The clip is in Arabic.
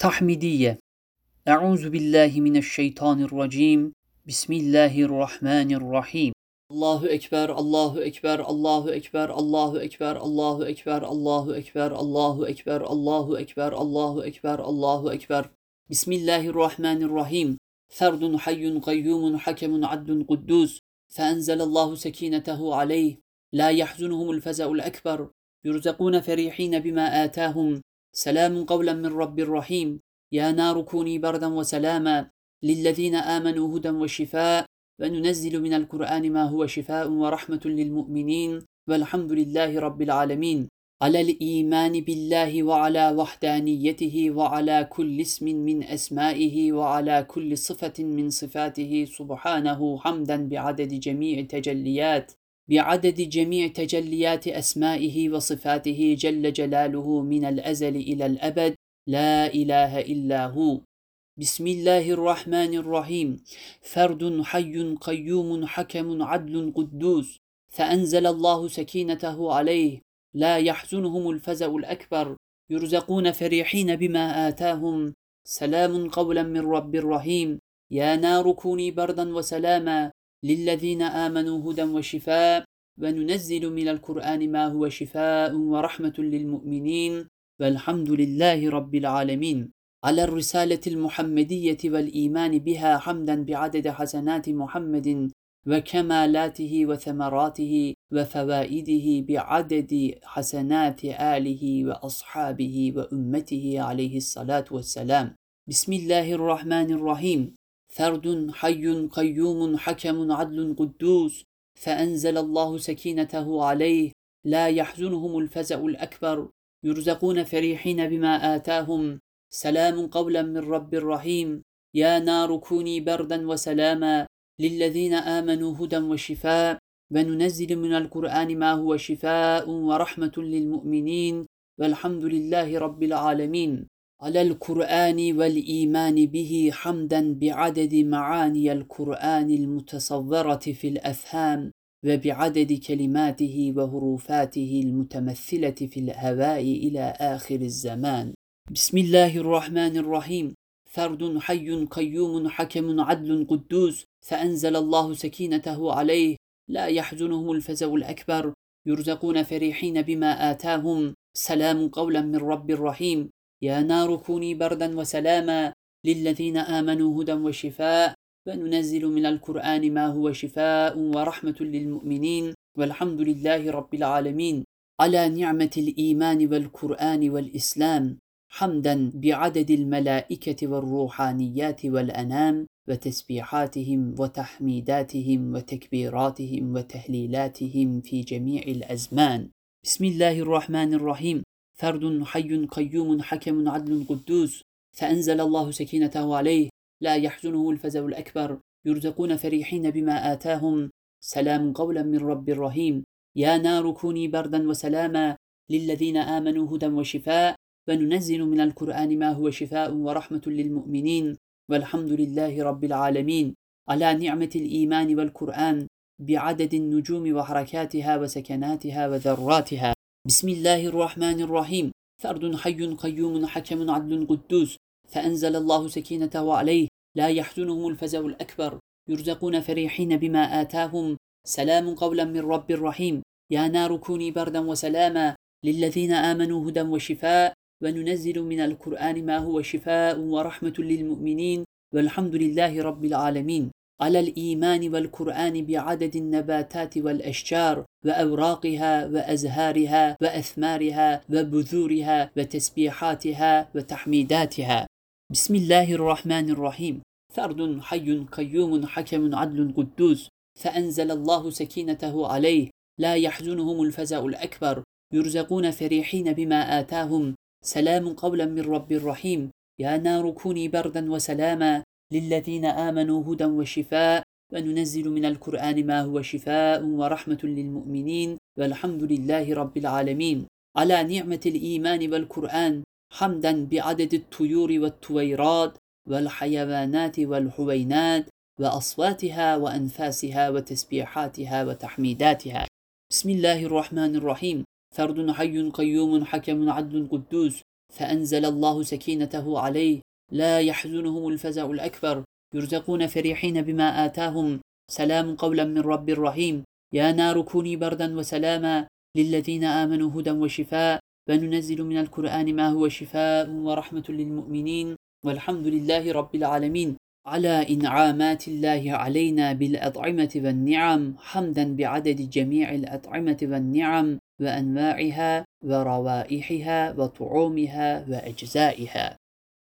تحميدية. أعوذ بالله من الشيطان الرجيم. بسم الله الرحمن الرحيم. الله أكبر الله أكبر الله أكبر الله أكبر الله أكبر الله أكبر الله أكبر الله أكبر الله أكبر الله أكبر. بسم الله الرحمن الرحيم. فرد حي قيوم حكم عدل قدوس. فأنزل الله سكينته عليه. لا يحزنهم الفزع الأكبر. يرزقون فرحين بما آتاهم. سلام قولا من رب رحيم. يا نار كوني بردا وسلاما للذين آمنوا هدى وشفاء. وننزل من القرآن ما هو شفاء ورحمة للمؤمنين. والحمد لله رب العالمين. على الإيمان بالله وعلى وحدانيته وعلى كل اسم من أسمائه وعلى كل صفة من صفاته سبحانه حمدا بعدد جميع تجليات. بعدد جميع تجليات أسمائه وصفاته جل جلاله من الأزل إلى الأبد لا إله إلا هو. بسم الله الرحمن الرحيم. فرد حي قيوم حكم عدل قدوس. فأنزل الله سكينته عليه. لا يحزنهم الفزع الأكبر. يرزقون فرحين بما آتاهم. سلام قولا من رب رحيم. يا نار كوني بردا وسلاما. للذين آمنوا هدى وشفاء وننزل من القرآن ما هو شفاء ورحمة للمؤمنين والحمد لله رب العالمين. على الرسالة المحمدية والإيمان بها حمدا بعدد حسنات محمد وكمالاته وثمراته وفوائده بعدد حسنات آله وأصحابه وأمته عليه الصلاة والسلام. بسم الله الرحمن الرحيم. فرد حي قيوم حكم عدل قدوس فأنزل الله سكينته عليه لا يحزنهم الفزع الأكبر يرزقون فريحين بما آتاهم سلام قولا من رب رحيم يا نار كوني بردا وسلاما للذين آمنوا هدى وشفاء وننزل من القرآن ما هو شفاء ورحمة للمؤمنين والحمد لله رب العالمين على القرآن والإيمان به حمدا بعدد معاني القرآن المتصورة في الأفهام وبعدد كلماته وهروفاته المتمثلة في الهواء إلى آخر الزمان. بسم الله الرحمن الرحيم. فرد حي قيوم حكم عدل قدوس. فأنزل الله سكينته عليه. لا يحزنهم الفزع الأكبر. يرزقون فرحين بما آتاهم. سلام قولا من رب رحيم يا نار كوني بردا وسلاما للذين آمنوا هدى وشفاء وننزل من القرآن ما هو شفاء ورحمة للمؤمنين والحمد لله رب العالمين. على نعمة الإيمان والقرآن والإسلام حمدا بعدد الملائكة والروحانيات والأنام وتسبيحاتهم وتحميداتهم وتكبيراتهم وتهليلاتهم في جميع الأزمان. بسم الله الرحمن الرحيم. فرد حي قيوم حكم عدل قدوس فأنزل الله سكينته عليه لا يحزنه الفزع الأكبر يرزقون فريحين بما آتاهم سلام قولا من رب رحيم يا نار كوني بردا وسلاما للذين آمنوا هدى وشفاء وننزل من القرآن ما هو شفاء ورحمة للمؤمنين والحمد لله رب العالمين على نعمة الإيمان والقرآن بعدد النجوم وحركاتها وسكناتها وذراتها بسم الله الرحمن الرحيم فرد حي قيوم حكم عدل قدوس فأنزل الله سكينته عليه لا يحزنهم الفزع الأكبر يرزقون فريحين بما آتاهم سلام قولا من رب رحيم يا نار كوني بردا وسلاما للذين آمنوا هدى وشفاء وننزل من القرآن ما هو شفاء ورحمة للمؤمنين والحمد لله رب العالمين على الإيمان والقرآن بعدد النباتات والأشجار وأوراقها وأزهارها وأثمارها وبذورها وتسبيحاتها وتحميداتها. بسم الله الرحمن الرحيم. فرد حي قيوم حكم عدل قدوس. فأنزل الله سكينته عليه. لا يحزنهم الفزع الأكبر. يرزقون فرحين بما آتاهم. سلام قولا من رب رحيم. يا نار كوني بردا وسلاما. للذين آمنوا هدى وشفاء وننزل من القرآن ما هو شفاء ورحمة للمؤمنين والحمد لله رب العالمين. على نعمة الإيمان والقرآن حمدا بعدد الطيور والتويرات والحيوانات والحوينات وأصواتها وأنفاسها وتسبيحاتها وتحميداتها. بسم الله الرحمن الرحيم. فرد حي قيوم حكم عدل قدوس فأنزل الله سكينته عليه لا يحزنهم الفزع الأكبر. يرزقون فرحين بما آتاهم. سلام قولا من رب رحيم. يا نار كوني بردا وسلاما للذين آمنوا هدى وشفاء. وننزل من القرآن ما هو شفاء ورحمة للمؤمنين. والحمد لله رب العالمين. على إنعامات الله علينا بالأطعمة والنعم. حمدا بعدد جميع الأطعمة والنعم. وأنواعها وروائحها وطعومها وأجزائها.